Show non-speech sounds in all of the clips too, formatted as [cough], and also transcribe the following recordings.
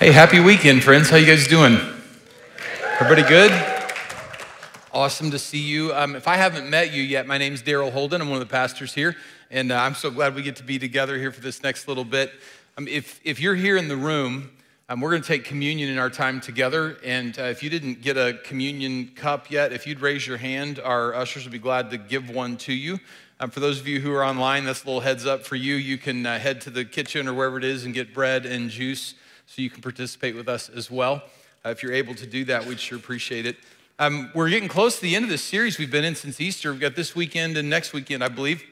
Hey, happy weekend, friends. How you guys doing? Everybody good? Awesome to see you. Um, if I haven't met you yet, my name's Daryl Holden. I'm one of the pastors here, and uh, I'm so glad we get to be together here for this next little bit. Um, if, if you're here in the room, um, we're going to take communion in our time together. And uh, if you didn't get a communion cup yet, if you'd raise your hand, our ushers would be glad to give one to you. Um, for those of you who are online, that's a little heads up for you. You can uh, head to the kitchen or wherever it is and get bread and juice so you can participate with us as well. Uh, if you're able to do that, we'd sure appreciate it. Um, we're getting close to the end of this series we've been in since Easter. We've got this weekend and next weekend, I believe.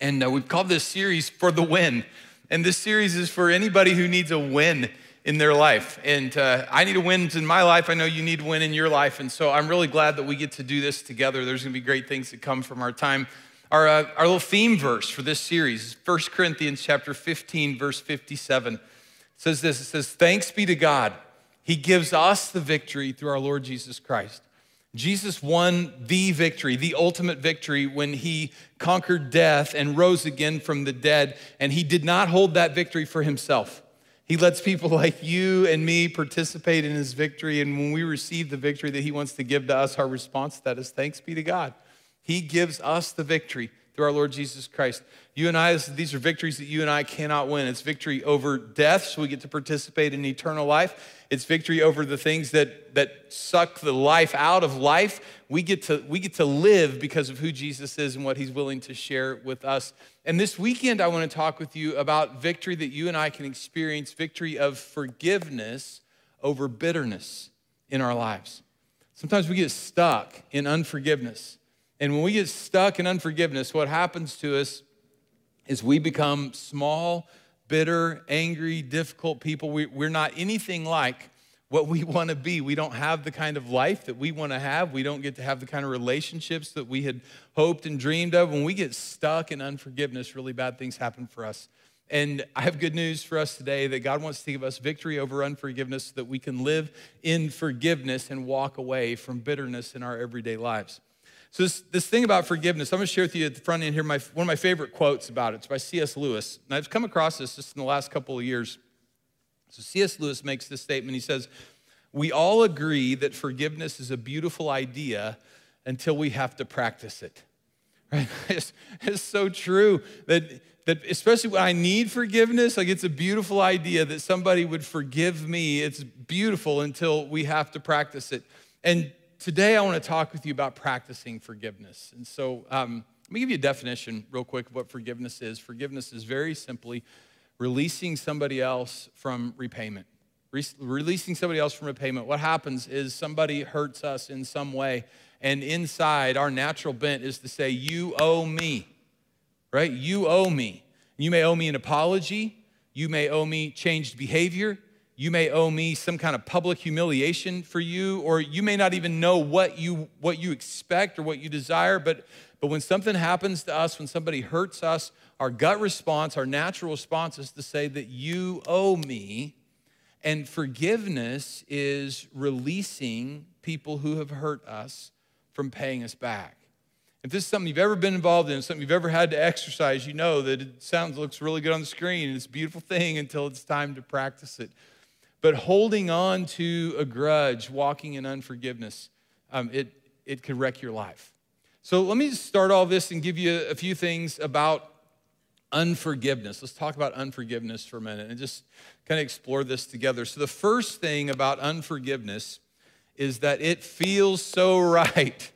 And uh, we've called this series For the Win. And this series is for anybody who needs a win in their life. And uh, I need a win in my life. I know you need a win in your life. And so I'm really glad that we get to do this together. There's going to be great things that come from our time. Our, uh, our little theme verse for this series is 1 Corinthians chapter 15, verse 57 says this it says, Thanks be to God. He gives us the victory through our Lord Jesus Christ. Jesus won the victory, the ultimate victory, when he conquered death and rose again from the dead. And he did not hold that victory for himself. He lets people [laughs] like you and me participate in his victory. And when we receive the victory that he wants to give to us, our response to that is thanks be to God. He gives us the victory through our Lord Jesus Christ. You and I, these are victories that you and I cannot win. It's victory over death, so we get to participate in eternal life. It's victory over the things that, that suck the life out of life. We get, to, we get to live because of who Jesus is and what he's willing to share with us. And this weekend, I want to talk with you about victory that you and I can experience victory of forgiveness over bitterness in our lives. Sometimes we get stuck in unforgiveness. And when we get stuck in unforgiveness, what happens to us is we become small, bitter, angry, difficult people. We, are not anything like what we [laughs] want to be. We don't have the kind of life that we want to have. We don't get to have the kind of relationships that we had hoped and dreamed of. When we get stuck in unforgiveness, really bad things happen for us. And I have good news for us today that God wants to give us victory over unforgiveness so that we can live in forgiveness and walk away from bitterness in our everyday lives. So this, this thing about forgiveness, I'm going to share with you at the front end here my, one of my favorite quotes about it. It's by C.S. Lewis. And I've come across this just in the last couple of years. So C.S. Lewis makes this statement. He says, we all agree that forgiveness is a beautiful idea until we have to practice it. [laughs] Right? It's, it's so true that, that especially when I need forgiveness, like it's a beautiful idea that somebody would forgive me. It's beautiful until we have to practice it. And today I want to talk with you about practicing forgiveness. And so um, let me give you a definition real quick of what forgiveness is. Forgiveness is very simply releasing somebody else from repayment. Re- releasing somebody else from repayment. What happens is somebody hurts us in some way, and inside our natural bent is to say, You owe me, right? You owe me. You may owe me an apology. You may owe me changed behavior. You may owe me some kind of public humiliation for you, or you may not even know what you, what you expect or what you desire. But, but when something happens to us, when somebody hurts us, our gut response, our natural response is to say that you owe me. And forgiveness is releasing people who have hurt us from paying us back. If this is something you've ever been involved in, something you've ever had to exercise, you know that it sounds looks really good on the screen and it's a beautiful thing until it's time to practice it. But holding on to a grudge, walking in unforgiveness, um, it, it could wreck your life. So let me just start all this and give you a few things about unforgiveness. Let's talk about unforgiveness for a minute and just kind of explore this together. So, the first thing about unforgiveness is that it feels so [laughs] right.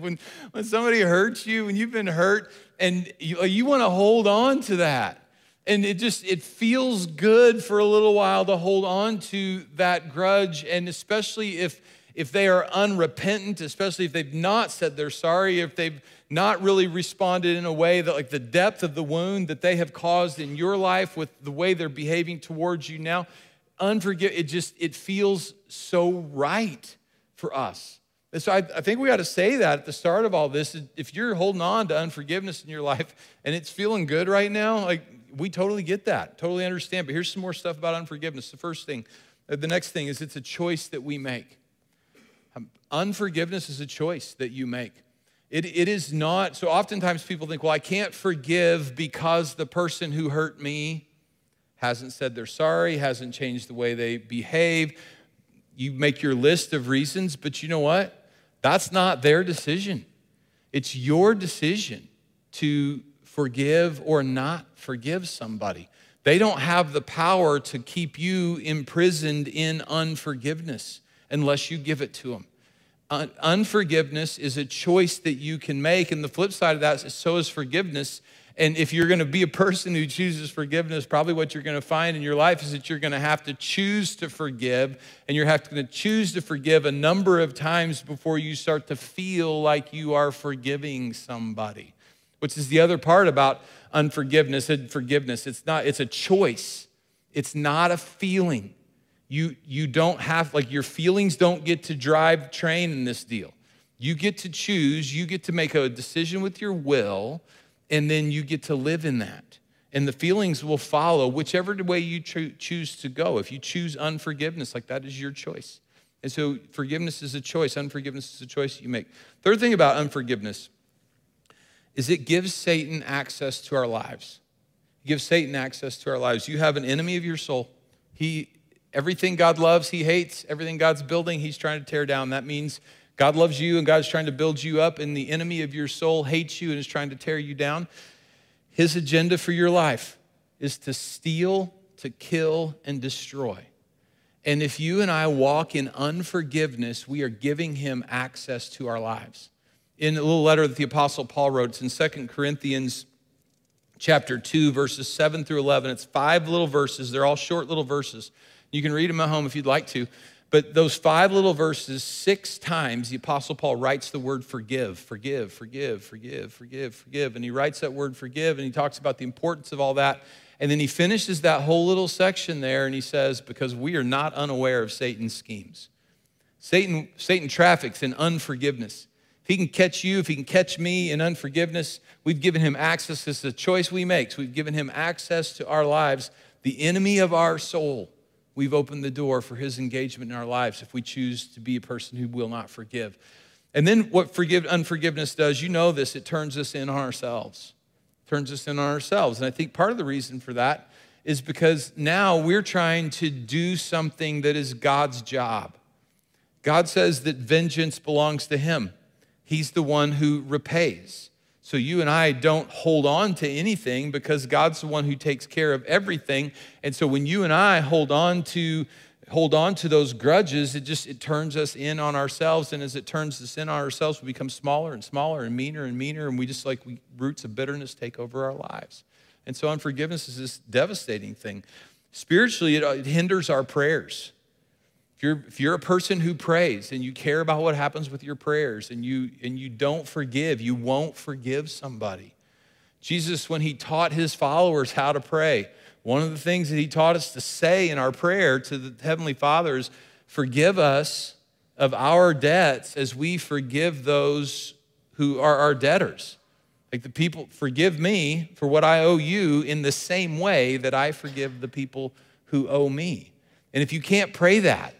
when, when somebody hurts you, when you've been hurt, and you, you want to hold on to that and it just it feels good for a little while to hold on to that grudge. And especially if if they are unrepentant especially if they've not said they're sorry if they've not really responded in a way that like the depth of the wound that they have caused in your life with the way they're behaving towards you now unforgive it just it feels so right for us. And so I, I think we got to say that at the start of all this if you're holding on to unforgiveness in your life and it's feeling good right now like we totally get that, totally understand. But here's some more stuff about unforgiveness. The first thing, uh, the next thing is it's a choice that we make. Um, unforgiveness is a choice that you make. It, it is not, so oftentimes people think, well, I can't forgive because the person who hurt me hasn't said they're sorry, hasn't changed the way they behave. You make your list of reasons, but you know what? That's not their decision. It's your decision to forgive or not forgive somebody. They don't have the power to keep you imprisoned in unforgiveness unless you give it to them. Un- unforgiveness is a choice that you can make. And the flip side of that is so is forgiveness. And if you're going to be a person who chooses forgiveness, probably what you're going to find in your life is that you're going to have to choose to forgive. And you're going to choose to forgive a number of times before you start to feel like you are forgiving somebody, which is the other part about unforgiveness and forgiveness. It's not, it's a choice, it's not a feeling. You, you don't have, like, your feelings don't get to drive train in this deal. You get to choose, you get to make a decision with your will, and then you get to live in that. And the feelings will follow whichever way you cho- choose to go. If you choose unforgiveness, like that is your choice. And so forgiveness is a choice, unforgiveness is a choice you make. Third thing about unforgiveness is it gives Satan access to our lives. It gives Satan access to our lives. You have an enemy of your soul. He Everything God loves, he hates. Everything God's building, he's trying to tear down. That means God loves you and God's trying to build you up, and the enemy of your soul hates you and is trying to tear you down. His agenda for your life is to steal, to kill, and destroy. And if you and I walk in unforgiveness, we are giving him access to our lives. In a little letter that the Apostle Paul wrote, it's in Second Corinthians chapter 2, verses 7 through 11. It's five little verses, they're all short little verses. You can read them at home if you'd like to. But those five little verses, six times, the Apostle Paul writes the word forgive, forgive, forgive, forgive, forgive, forgive. And he writes that word forgive and he talks about the importance of all that. And then he finishes that whole little section there and he says, because we are not unaware of Satan's schemes. Satan, Satan traffics in unforgiveness. He can catch you, if he can catch me in unforgiveness, we've given him access. Is a choice we make. So we've given him access to our lives, the enemy of our soul we've opened the door for his engagement in our lives if we choose to be a person who will not forgive. And then what forgive, unforgiveness does, you know this, it turns us in on ourselves. It turns us in on ourselves. And I think part of the reason for that is because now we're trying to do something that is God's job. God says that vengeance belongs to him. He's the one who repays. So you and I don't hold on to anything because God's the one who takes care of everything. And so when you and I hold on to hold on to those grudges, it just it turns us in on ourselves. And as it turns us in on ourselves, we become smaller and smaller and meaner and meaner. And we just like we, roots of bitterness take over our lives. And so unforgiveness is this devastating thing. Spiritually, it, uh, it hinders our prayers. If you're, if you're a person who prays and you care about what happens with your prayers and you, and you don't forgive, you won't forgive somebody. Jesus, when he taught his followers how to pray, one of the things that he taught us to say in our prayer to the Heavenly Father is, Forgive us of our debts as we forgive those who are our debtors. Like the people, forgive me for what I owe you in the same way that I forgive the people who owe me. And if you can't pray that,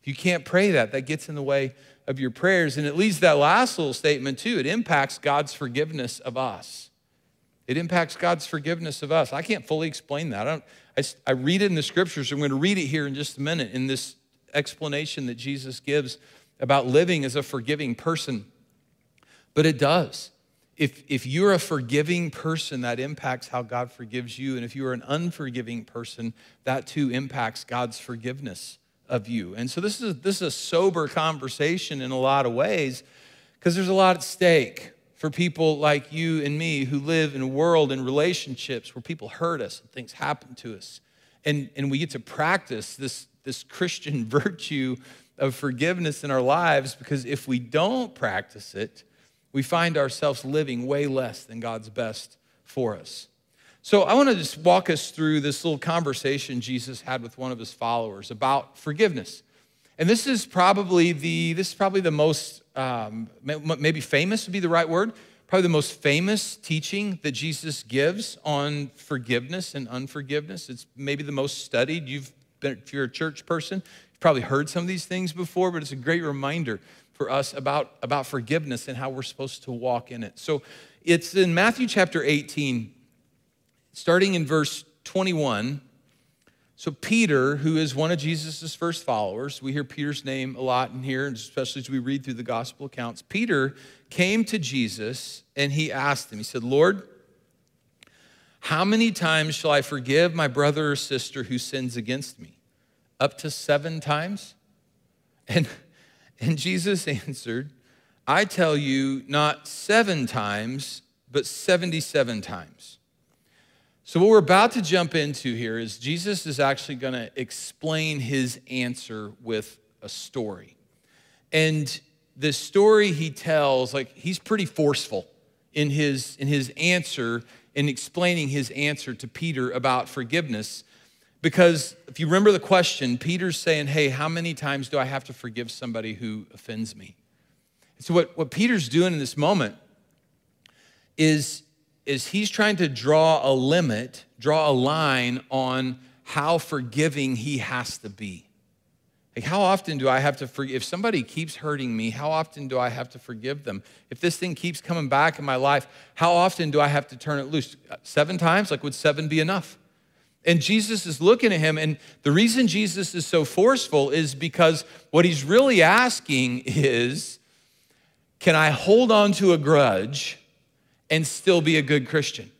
if you can't pray that, that gets in the way of your prayers. And it leads that last little statement, too. It impacts God's forgiveness of us. It impacts God's forgiveness of us. I can't fully explain that. I, don't, I, I read it in the scriptures. I'm going to read it here in just a minute in this explanation that Jesus gives about living as a forgiving person. But it does. If, if you're a forgiving person, that impacts how God forgives you. And if you're an unforgiving person, that too impacts God's forgiveness of you. And so this is, this is a sober conversation in a lot of ways because there's a lot at stake for people like you and me who live in a world and relationships where people hurt us and things happen to us. And, and we get to practice this, this Christian [laughs] virtue of forgiveness in our lives because if we don't practice it, we find ourselves living way less than God's best for us. So I want to just walk us through this little conversation Jesus had with one of his followers about forgiveness. And this is probably the this is probably the most um, maybe famous would be the right word. Probably the most famous teaching that Jesus gives on forgiveness and unforgiveness. It's maybe the most studied. You've been if you're a church person, you've probably heard some of these things before, but it's a great reminder for us about about forgiveness and how we're supposed to walk in it. So it's in Matthew chapter 18 starting in verse 21, So, Peter, who is one of Jesus' first followers, we hear Peter's name a lot in here, especially as we read through the gospel accounts. Peter came to Jesus and he asked him, He said, Lord, how many times shall I forgive my brother or sister who sins against me? Up to seven times? And, and Jesus [laughs] answered, I tell you, not seven times, but 77 times. So, what we're about to jump into here is Jesus is actually going to explain his answer with a story. And the story he tells, like, he's pretty forceful in his, in his answer, in explaining his answer to Peter about forgiveness. Because if you remember the question, Peter's saying, Hey, how many times do I have to forgive somebody who offends me? So, what, what Peter's doing in this moment is is he's trying to draw a limit, draw a line on how forgiving he has to be. Like, how often do I have to forgive? If somebody keeps hurting me, how often do I have to forgive them? If this thing keeps coming back in my life, how often do I have to turn it loose? Uh, seven times? Like, would seven be enough? And Jesus is looking at him, and the reason Jesus is so forceful is because what he's really asking is can I hold on to a grudge and still be a good Christian.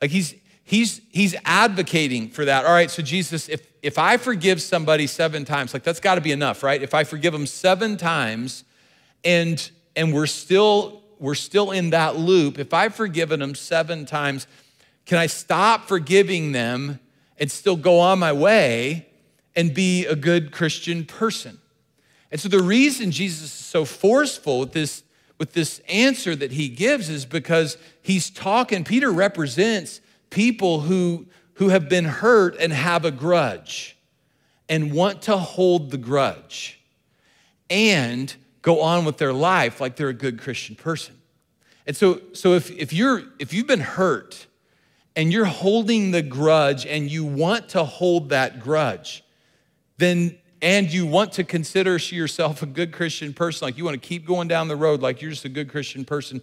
Like he's he's he's advocating for that. All right, so Jesus, if if I forgive somebody seven times, like that's got to be enough, right? If I forgive them seven times, and and we're still we're still in that loop. If I've forgiven them seven times, can I stop forgiving them and still go on my way and be a good Christian person? And so the reason Jesus is so forceful with this with this answer that he gives is because he's talking, Peter represents people who, who have been hurt and have a grudge and want to hold the grudge and go on with their life like they're a good Christian person. And so, so if, if, you're, if you've been hurt and you're holding the grudge and you want to hold that grudge, then and you want to consider yourself a good Christian person, like you want to keep going down the road like you're just a good Christian person,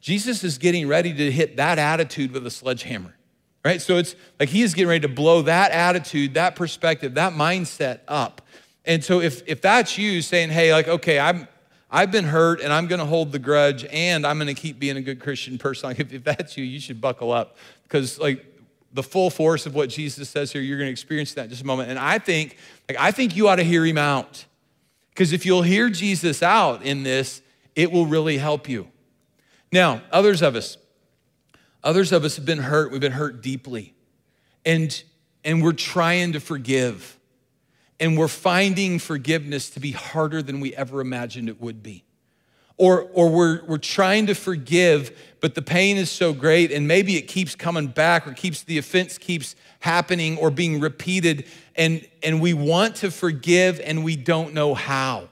Jesus is getting ready to hit that attitude with a sledgehammer, right? So it's like he is getting ready to blow that attitude, that perspective, that mindset up. And so if, if that's you saying, hey, like, okay, I'm, I've been hurt and I'm going to hold the grudge and I'm going to keep being a good Christian person. Like if, if that's you, you should buckle up because like the full force of what Jesus says here, you're going to experience that in just a moment. And I think, like, I think you ought to hear him out. Because if you'll hear Jesus out in this, it will really help you. Now, others of us, others of us have been hurt. We've been hurt deeply. And, and we're trying to forgive. And we're finding forgiveness to be harder than we ever imagined it would be or, or we're, we're trying to forgive, but the pain is so great, and maybe it keeps coming back, or keeps the offense keeps happening or being repeated, and, and we want to forgive and we don't know how.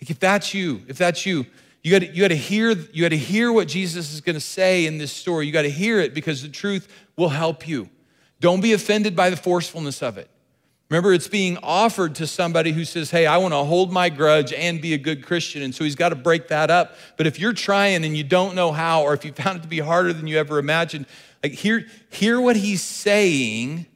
Like if that's you, if that's you, you got you to hear you got to hear what Jesus is going to say in this story. You got to hear it because the truth will help you. Don't be offended by the forcefulness of it. Remember, it's being offered to somebody who says, Hey, I want to hold my grudge and be a good Christian. And so he's got to break that up. But if you're trying and you don't know how, or if you found it to be harder than you ever imagined, like hear, hear what he's saying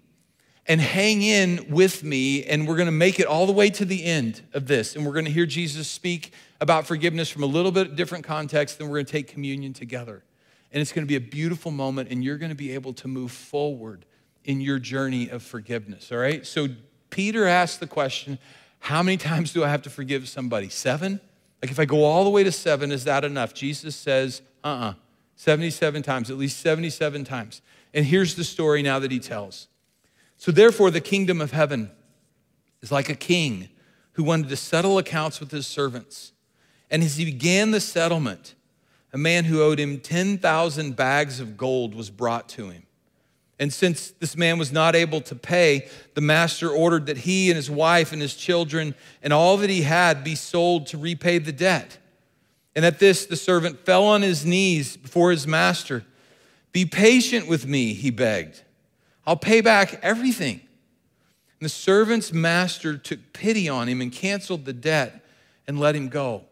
and hang in with me. And we're going to make it all the way to the end of this. And we're going to hear Jesus speak about forgiveness from a little bit different context. Then we're going to take communion together. And it's going to be a beautiful moment, and you're going to be able to move forward in your journey of forgiveness, all right? So Peter asked the question how many times do I have to forgive somebody? Seven? Like if I go all the way to seven, is that enough? Jesus says, uh uh-uh. uh 77 times, at least 77 times. And here's the story now that he tells. So, therefore, the kingdom of heaven is like a king who wanted to settle accounts with his servants. And as he began the settlement, a man who owed him 10,000 bags of gold was brought to him. And since this man was not able to pay, the master ordered that he and his wife and his children and all that he had be sold to repay the debt. And at this, the servant fell on his knees before his master. Be patient with me, he begged. I'll pay back everything. And the servant's master took pity on him and canceled the debt and let him go.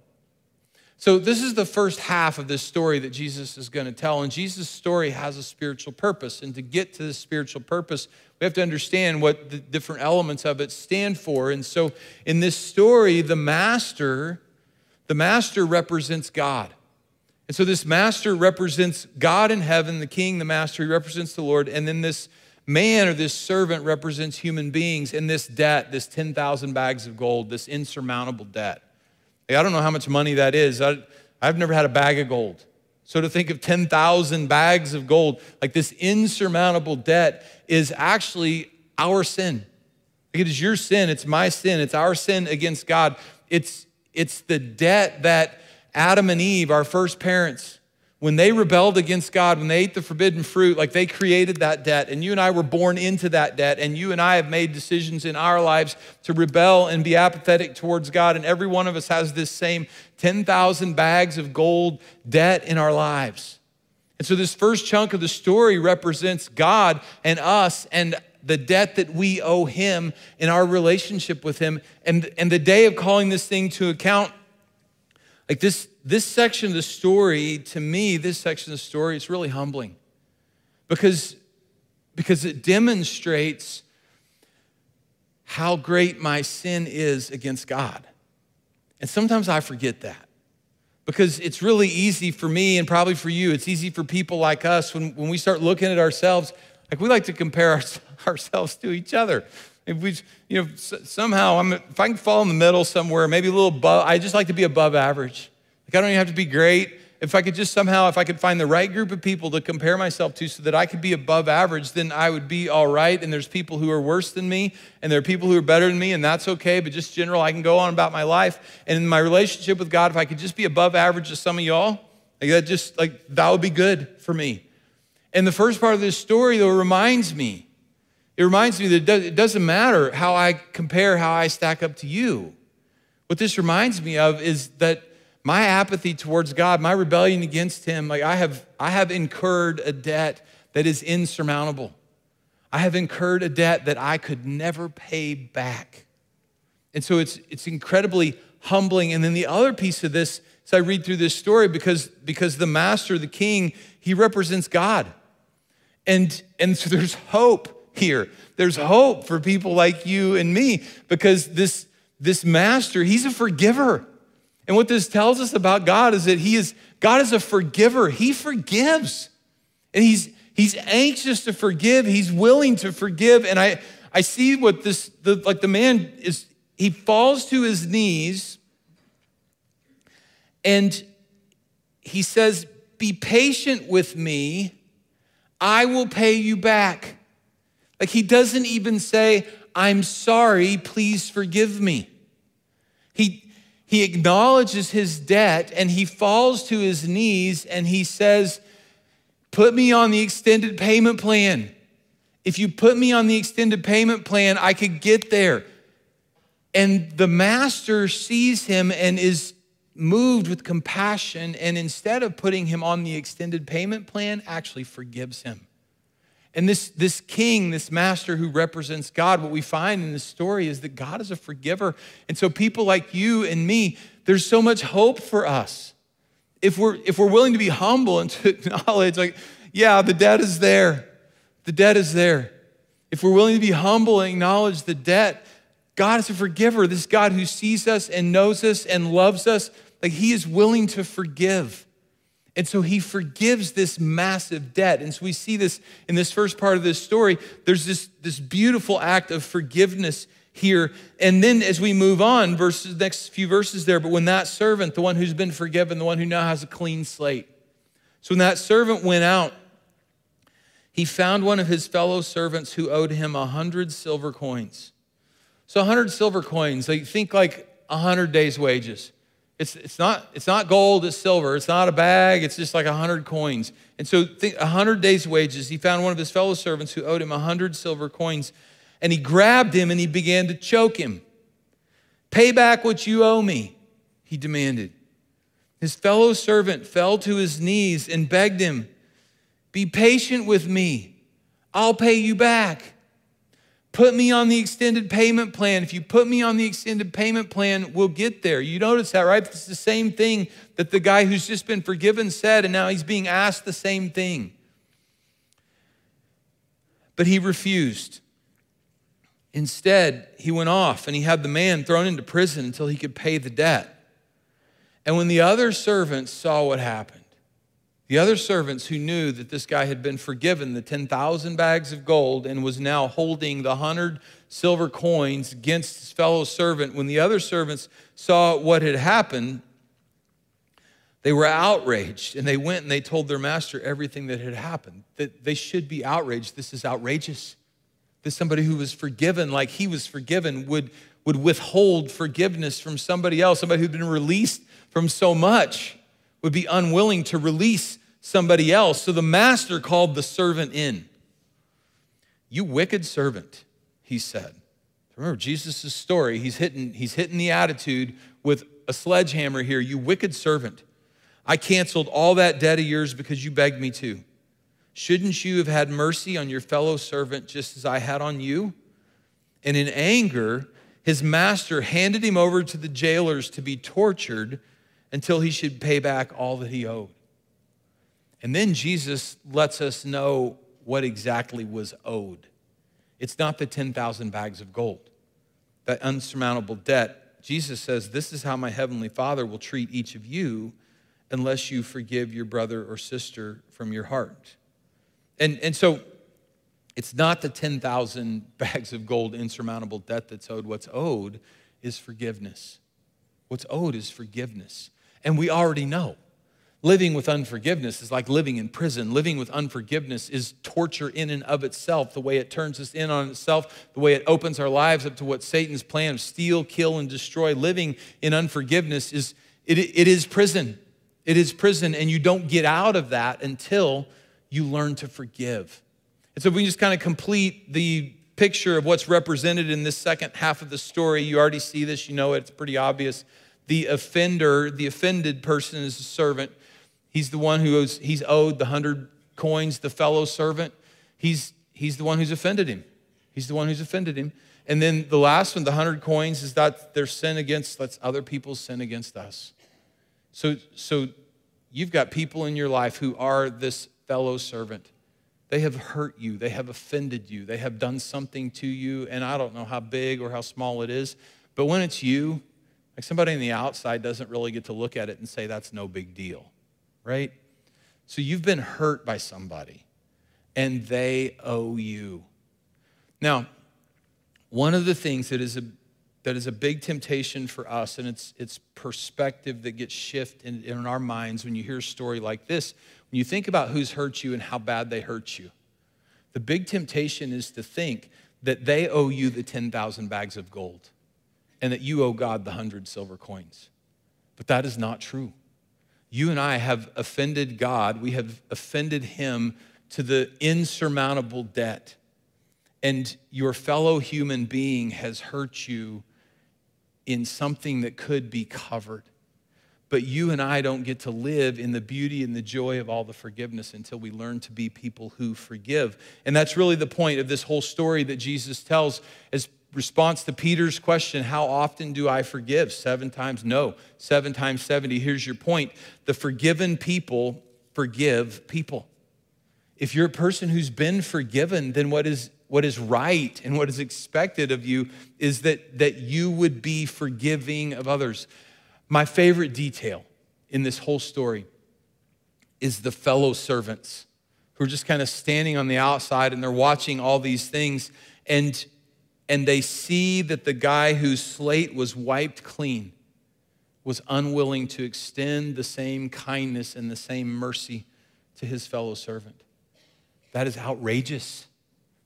So, this is the first half of this story that Jesus is going to tell. And Jesus' story has a spiritual purpose. And to get to this spiritual purpose, we have to understand what the different elements of it stand for. And so, in this story, the master, the master represents God. And so, this master represents God in heaven, the king, the master, he represents the Lord. And then this man or this servant represents human beings. And this debt, this 10,000 bags of gold, this insurmountable debt. I don't know how much money that is. I, I've never had a bag of gold. So to think of 10,000 bags of gold, like this insurmountable debt, is actually our sin. It is your sin, it's my sin, it's our sin against God. It's, it's the debt that Adam and Eve, our first parents, when they rebelled against God, when they ate the forbidden fruit, like they created that debt, and you and I were born into that debt, and you and I have made decisions in our lives to rebel and be apathetic towards God, and every one of us has this same 10,000 bags of gold debt in our lives. And so, this first chunk of the story represents God and us and the debt that we owe Him in our relationship with Him. And, and the day of calling this thing to account, like this, this section of the story, to me, this section of the story, it's really humbling because, because it demonstrates how great my sin is against God. And sometimes I forget that because it's really easy for me and probably for you, it's easy for people like us when, when we start looking at ourselves, like we like to compare our, [laughs] ourselves to each other. If we, you know, somehow, I'm, if I can fall in the middle somewhere, maybe a little above, I just like to be above average. Like, I don't even have to be great. If I could just somehow, if I could find the right group of people to compare myself to so that I could be above average, then I would be all right. And there's people who are worse than me, and there are people who are better than me, and that's okay. But just general, I can go on about my life. And in my relationship with God, if I could just be above average to some of y'all, like that just like that would be good for me. And the first part of this story, though, reminds me. It reminds me that it doesn't matter how I compare, how I stack up to you. What this reminds me of is that my apathy towards God, my rebellion against Him, like I have, I have incurred a debt that is insurmountable. I have incurred a debt that I could never pay back. And so it's, it's incredibly humbling. And then the other piece of this, as I read through this story, because, because the master, the king, he represents God. And, and so [laughs] there's hope here. There's hope for people like you and me because this, this master, he's a forgiver. And what this tells us about God is that He is God is a forgiver. He forgives. And He's He's anxious to forgive. He's willing to forgive. And I I see what this the, like the man is he falls to his knees and he says, Be patient with me. I will pay you back. Like he doesn't even say, I'm sorry, please forgive me. He, he acknowledges his debt and he falls to his knees and he says, Put me on the extended payment plan. If you put me on the extended payment plan, I could get there. And the master sees him and is moved with compassion, and instead of putting him on the extended payment plan, actually forgives him. And this, this king, this master who represents God, what we find in this story is that God is a forgiver. And so, people like you and me, there's so much hope for us. If we're, if we're willing to be humble and [laughs] to acknowledge, like, yeah, the debt is there. The debt is there. If we're willing to be humble and acknowledge the debt, God is a forgiver. This God who sees us and knows us and loves us, like, He is willing to forgive. And so he forgives this massive debt. And so we see this in this first part of this story. There's this, this beautiful act of forgiveness here. And then as we move on, verses next few verses there, but when that servant, the one who's been forgiven, the one who now has a clean slate. So when that servant went out, he found one of his fellow servants who owed him a hundred silver coins. So a hundred silver coins, like think like a hundred days' wages. It's, it's, not, it's not gold, it's silver. It's not a bag, it's just like a 100 coins. And so, a 100 days' wages. He found one of his fellow servants who owed him a 100 silver coins, and he grabbed him and he began to choke him. Pay back what you owe me, he demanded. His fellow servant fell to his knees and begged him, Be patient with me, I'll pay you back. Put me on the extended payment plan. If you put me on the extended payment plan, we'll get there. You notice that, right? It's the same thing that the guy who's just been forgiven said, and now he's being asked the same thing. But he refused. Instead, he went off and he had the man thrown into prison until he could pay the debt. And when the other servants saw what happened, the other servants who knew that this guy had been forgiven the 10,000 bags of gold and was now holding the 100 silver coins against his fellow servant, when the other servants saw what had happened, they were outraged and they went and they told their master everything that had happened. That they should be outraged. This is outrageous. That somebody who was forgiven like he was forgiven would, would withhold forgiveness from somebody else, somebody who'd been released from so much would be unwilling to release somebody else. So the master called the servant in. You wicked servant, he said. Remember Jesus' story. He's hitting, he's hitting the attitude with a sledgehammer here. You wicked servant. I canceled all that debt of yours because you begged me to. Shouldn't you have had mercy on your fellow servant just as I had on you? And in anger, his master handed him over to the jailers to be tortured until he should pay back all that he owed. And then Jesus lets us know what exactly was owed. It's not the 10,000 bags of gold, that unsurmountable debt. Jesus says, This is how my heavenly Father will treat each of you unless you forgive your brother or sister from your heart. And, and so it's not the 10,000 [laughs] bags of gold insurmountable debt that's owed. What's owed is forgiveness. What's owed is forgiveness. And we already know. Living with unforgiveness is like living in prison. Living with unforgiveness is torture in and of itself, the way it turns us in on itself, the way it opens our lives up to what Satan's plan of steal, kill, and destroy. Living in unforgiveness is it, it is prison. It is prison, and you don't get out of that until you learn to forgive. And so we just kind of complete the picture of what's represented in this second half of the story. You already see this, you know it, it's pretty obvious the offender, the offended person is a servant. He's the one who owes, he's owed the hundred coins, the fellow servant. He's, he's the one who's offended him. He's the one who's offended him. And then the last one, the hundred coins, is that their sin against, that's other people's sin against us. So, so you've got people in your life who are this fellow servant. They have hurt you, they have offended you, they have done something to you, and I don't know how big or how small it is, but when it's you, like somebody on the outside doesn't really get to look at it and say that's no big deal, right? So you've been hurt by somebody and they owe you. Now, one of the things that is a that is a big temptation for us, and it's, it's perspective that gets shifted in, in our minds when you hear a story like this. When you think about who's hurt you and how bad they hurt you, the big temptation is to think that they owe you the 10,000 bags of gold and that you owe God the hundred silver coins. But that is not true. You and I have offended God, we have offended Him to the insurmountable debt. And your fellow human being has hurt you in something that could be covered. But you and I don't get to live in the beauty and the joy of all the forgiveness until we learn to be people who forgive. And that's really the point of this whole story that Jesus tells as response to Peter's question, How often do I forgive? Seven times? No. Seven times 70. Here's your point the forgiven people forgive people. If you're a person who's been forgiven, then what is what is right and what is expected of you is that, that you would be forgiving of others. My favorite detail in this whole story is the fellow servants who are just kind of standing on the outside and they're watching all these things. And and they see that the guy whose slate was wiped clean was unwilling to extend the same kindness and the same mercy to his fellow servant. That is outrageous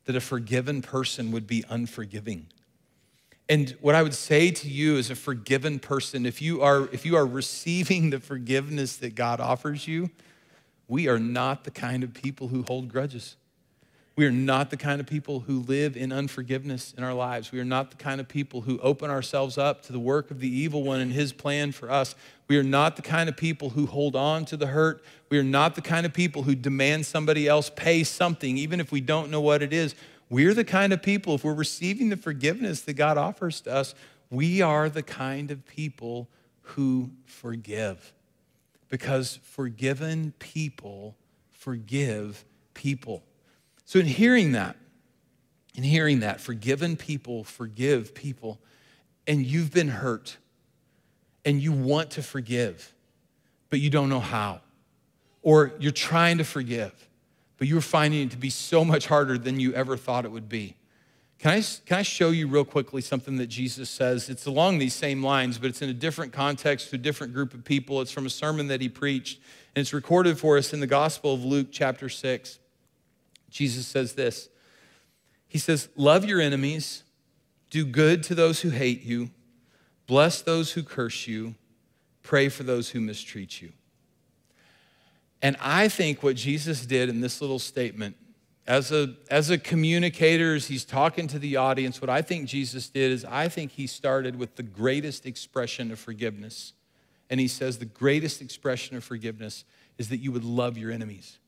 that a forgiven person would be unforgiving. And what I would say to you as a forgiven person, if you are, if you are receiving the forgiveness that God offers you, we are not the kind of people who hold grudges. We are not the kind of people who live in unforgiveness in our lives. We are not the kind of people who open ourselves up to the work of the evil one and his plan for us. We are not the kind of people who hold on to the hurt. We are not the kind of people who demand somebody else pay something, even if we don't know what it is. We're the kind of people, if we're receiving the forgiveness that God offers to us, we are the kind of people who forgive. Because forgiven people forgive people. So, in hearing that, in hearing that, forgiven people forgive people, and you've been hurt, and you want to forgive, but you don't know how, or you're trying to forgive, but you're finding it to be so much harder than you ever thought it would be. Can I, can I show you real quickly something that Jesus says? It's along these same lines, but it's in a different context to a different group of people. It's from a sermon that he preached, and it's recorded for us in the Gospel of Luke, chapter 6. Jesus says this He says, Love your enemies, do good to those who hate you, bless those who curse you, pray for those who mistreat you. And I think what Jesus did in this little statement, as a, as a communicator, as he's talking to the audience, what I think Jesus did is I think he started with the greatest expression of forgiveness. And he says the greatest expression of forgiveness is that you would love your enemies.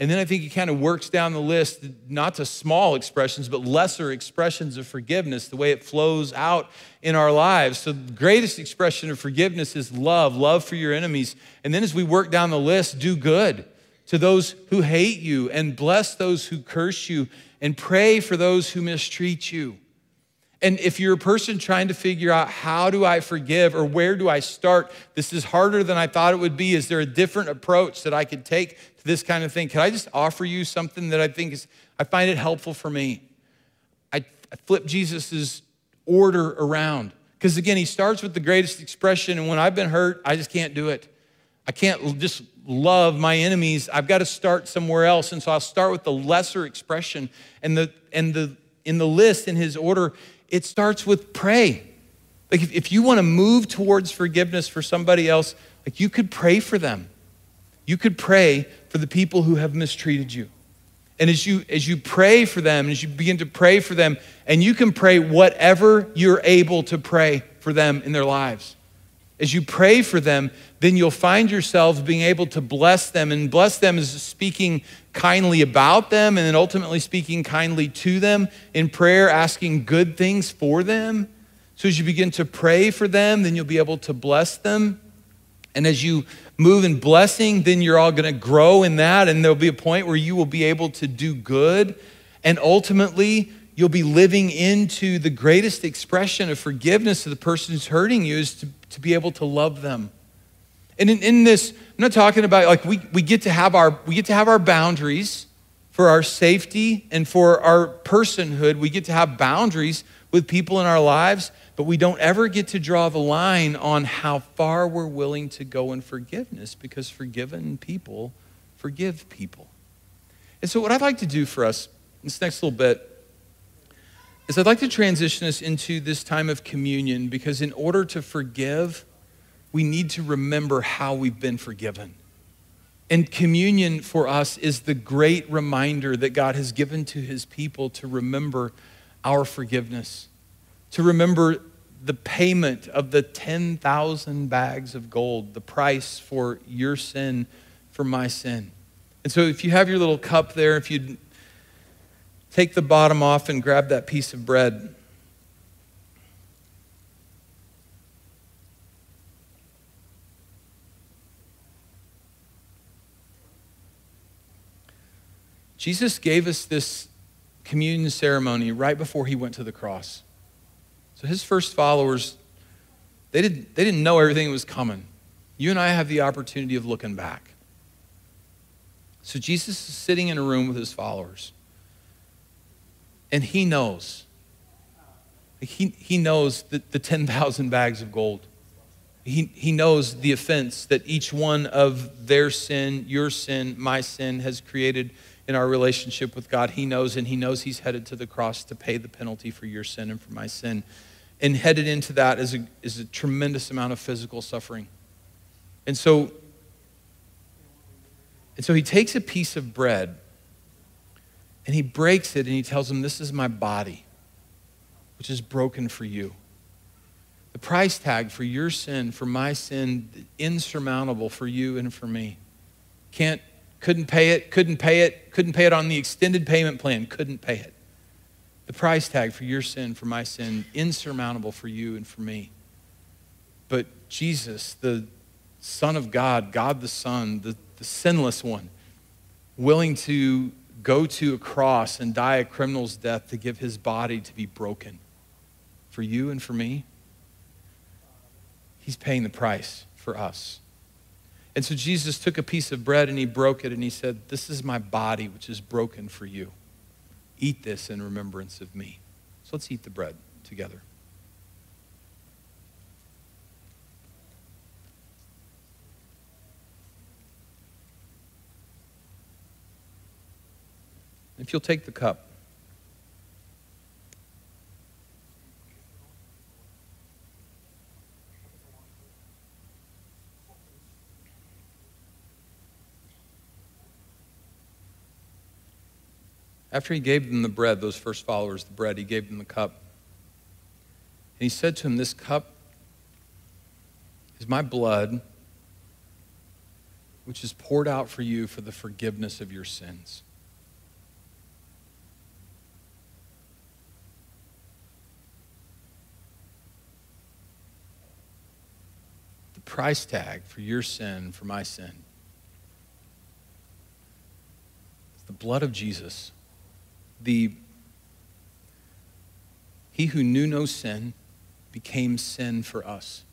And then I think he kind of works down the list, not to small expressions, but lesser expressions of forgiveness, the way it flows out in our lives. So, the greatest expression of forgiveness is love, love for your enemies. And then as we work down the list, do good to those who hate you, and bless those who curse you, and pray for those who mistreat you. And if you're a person trying to figure out how do I forgive or where do I start, this is harder than I thought it would be. Is there a different approach that I could take to this kind of thing? Can I just offer you something that I think is, I find it helpful for me? I, I flip Jesus's order around. Because again, he starts with the greatest expression, and when I've been hurt, I just can't do it. I can't just love my enemies. I've got to start somewhere else. And so I'll start with the lesser expression. And the and the in the list, in his order, it starts with pray. Like if, if you want to move towards forgiveness for somebody else, like you could pray for them. You could pray for the people who have mistreated you. And as you as you pray for them, as you begin to pray for them, and you can pray whatever you're able to pray for them in their lives. As you pray for them, then you'll find yourselves being able to bless them. And bless them is speaking kindly about them and then ultimately speaking kindly to them in prayer, asking good things for them. So as you begin to pray for them, then you'll be able to bless them. And as you move in blessing, then you're all going to grow in that. And there'll be a point where you will be able to do good. And ultimately, you'll be living into the greatest expression of forgiveness to the person who's hurting you is to, to be able to love them. And in, in this, I'm not talking about like we, we get to have our we get to have our boundaries for our safety and for our personhood. We get to have boundaries with people in our lives, but we don't ever get to draw the line on how far we're willing to go in forgiveness because forgiven people forgive people. And so, what I'd like to do for us in this next little bit is I'd like to transition us into this time of communion because, in order to forgive, we need to remember how we've been forgiven. And communion for us is the great reminder that God has given to his people to remember our forgiveness, to remember the payment of the 10,000 bags of gold, the price for your sin, for my sin. And so if you have your little cup there, if you take the bottom off and grab that piece of bread. Jesus gave us this communion ceremony right before he went to the cross. So his first followers, they didn't, they didn't know everything was coming. You and I have the opportunity of looking back. So Jesus is sitting in a room with his followers. And he knows. He, he knows the, the 10,000 bags of gold. He, he knows the offense that each one of their sin, your sin, my sin has created in our relationship with God. He knows, and He knows He's headed to the cross to pay the penalty for your sin and for my sin. And headed into that is a, is a tremendous amount of physical suffering. And so, and so He takes a piece of bread and He breaks it and He tells them, This is my body, which is broken for you. The price tag for your sin, for my sin, insurmountable for you and for me. Can't couldn't pay it, couldn't pay it, couldn't pay it on the extended payment plan, couldn't pay it. The price tag for your sin, for my sin, insurmountable for you and for me. But Jesus, the Son of God, God the Son, the, the sinless one, willing to go to a cross and die a criminal's death to give his body to be broken for you and for me, he's paying the price for us. And so Jesus took a piece of bread and he broke it and he said, This is my body, which is broken for you. Eat this in remembrance of me. So let's eat the bread together. If you'll take the cup. After he gave them the bread, those first followers, the bread, he gave them the cup. And he said to them, This cup is my blood, which is poured out for you for the forgiveness of your sins. The price tag for your sin, for my sin, is the blood of Jesus the he who knew no sin became sin for us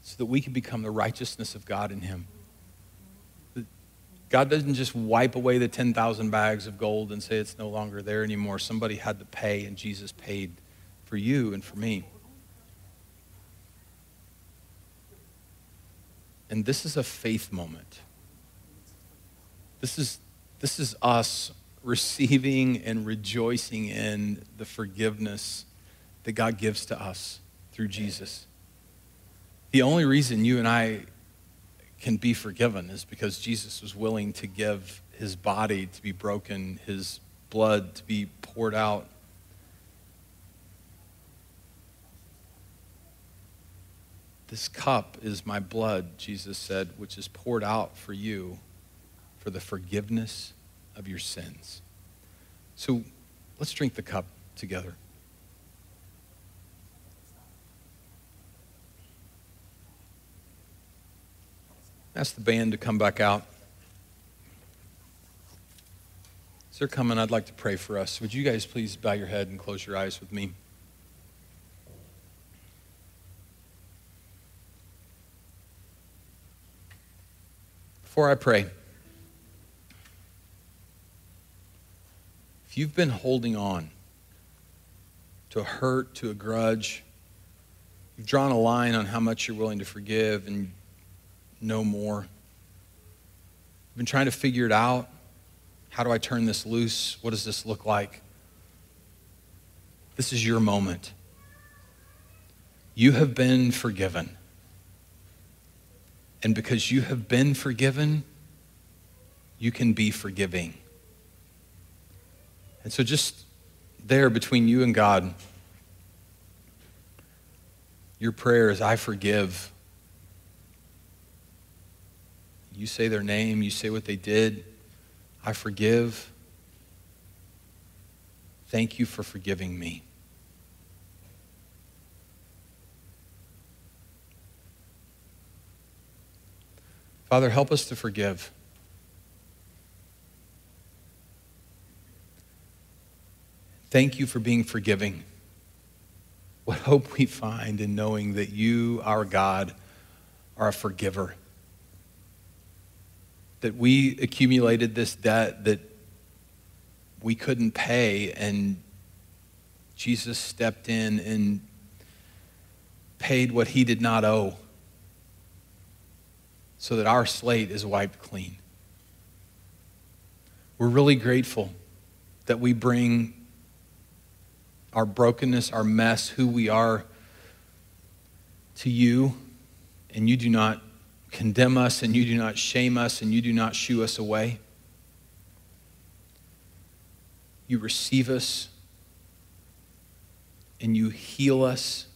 so that we could become the righteousness of God in him. God doesn't just wipe away the 10,000 bags of gold and say it's no longer there anymore. Somebody had to pay, and Jesus paid for you and for me. And this is a faith moment. This is, this is us receiving and rejoicing in the forgiveness that God gives to us through Jesus. The only reason you and I can be forgiven is because Jesus was willing to give his body to be broken, his blood to be poured out. This cup is my blood, Jesus said, which is poured out for you for the forgiveness of your sins. So let's drink the cup together. Ask the band to come back out. As they're coming, I'd like to pray for us. Would you guys please bow your head and close your eyes with me? Before I pray, If you've been holding on to a hurt, to a grudge, you've drawn a line on how much you're willing to forgive and no more. You've been trying to figure it out. How do I turn this loose? What does this look like? This is your moment. You have been forgiven. And because you have been forgiven, you can be forgiving. And so, just there between you and God, your prayer is, I forgive. You say their name, you say what they did. I forgive. Thank you for forgiving me. Father, help us to forgive. Thank you for being forgiving. What hope we find in knowing that you, our God, are a forgiver. That we accumulated this debt that we couldn't pay, and Jesus stepped in and paid what he did not owe so that our slate is wiped clean. We're really grateful that we bring our brokenness, our mess, who we are to you, and you do not condemn us, and you do not shame us, and you do not shoo us away. You receive us, and you heal us.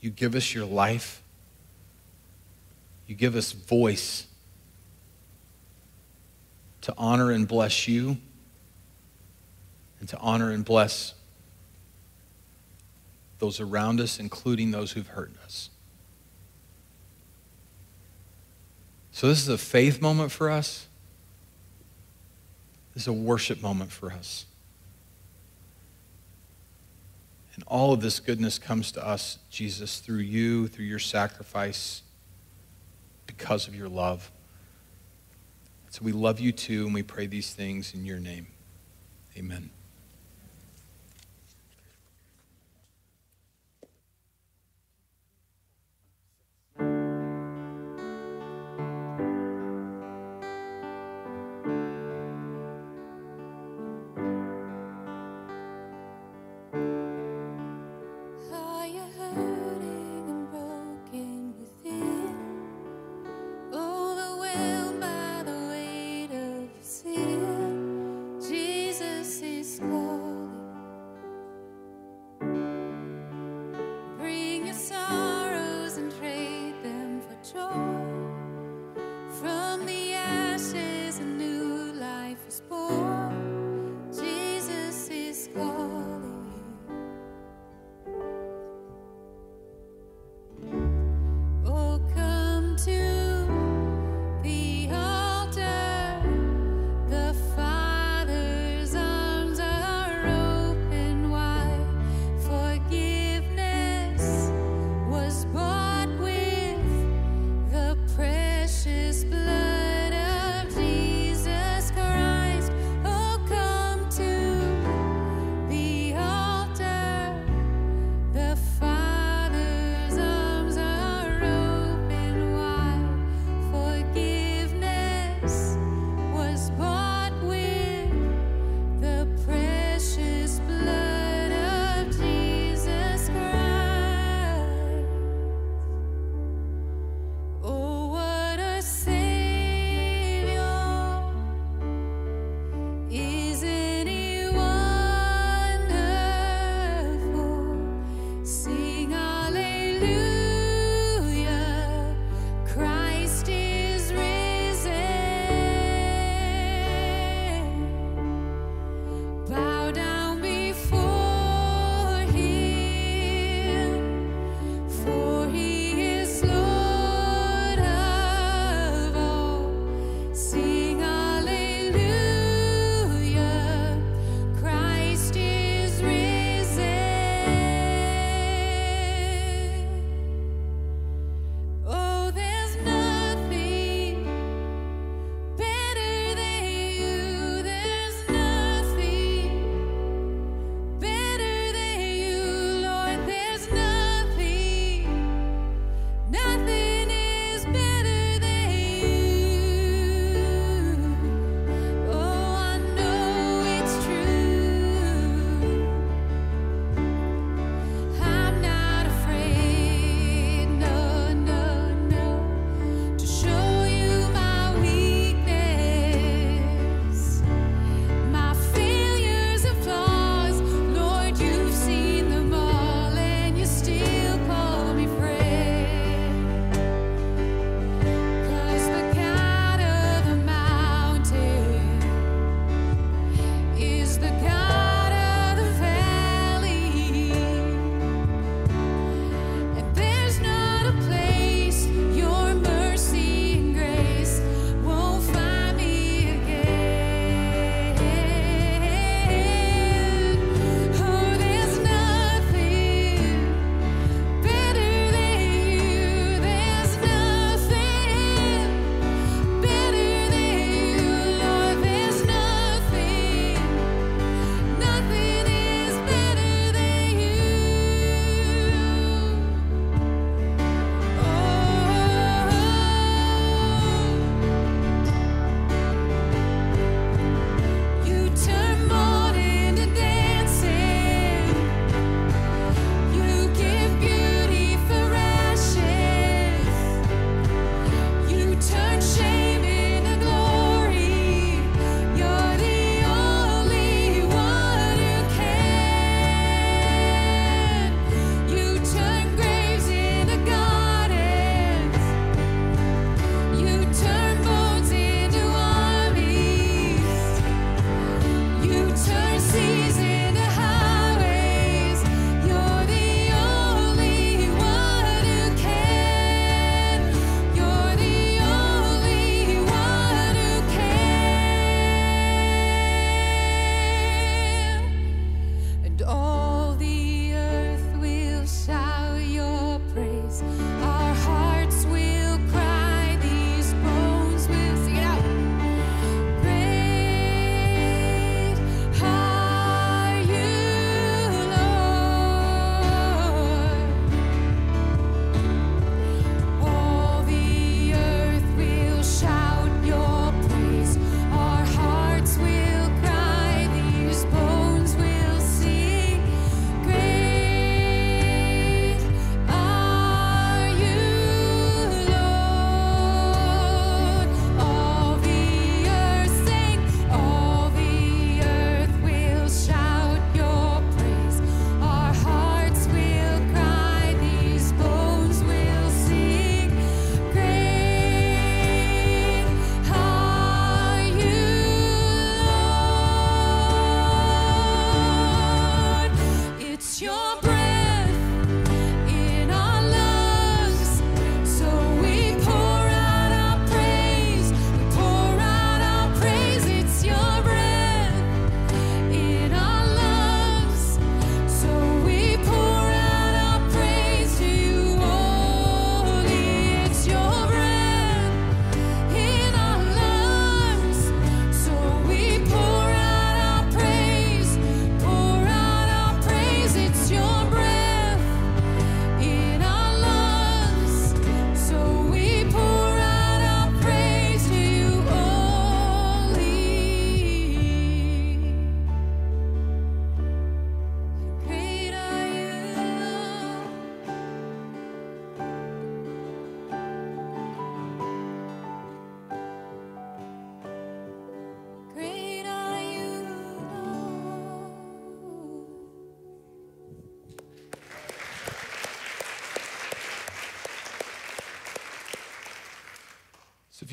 You give us your life. You give us voice to honor and bless you and to honor and bless those around us, including those who've hurt us. So, this is a faith moment for us. This is a worship moment for us. And all of this goodness comes to us, Jesus, through you, through your sacrifice, because of your love. So we love you too, and we pray these things in your name. Amen.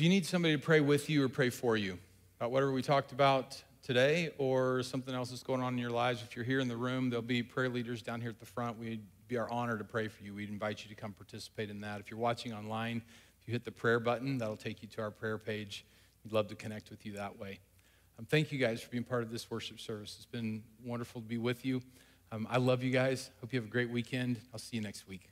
You need somebody to pray with you or pray for you about whatever we talked about today or something else that's going on in your lives, if you're here in the room, there'll be prayer leaders down here at the front. We'd be our honor to pray for you. We'd invite you to come participate in that. If you're watching online, if you hit the prayer button, that'll take you to our prayer page. We'd love to connect with you that way. Um, thank you guys for being part of this worship service. It's been wonderful to be with you. Um, I love you guys. Hope you have a great weekend. I'll see you next week.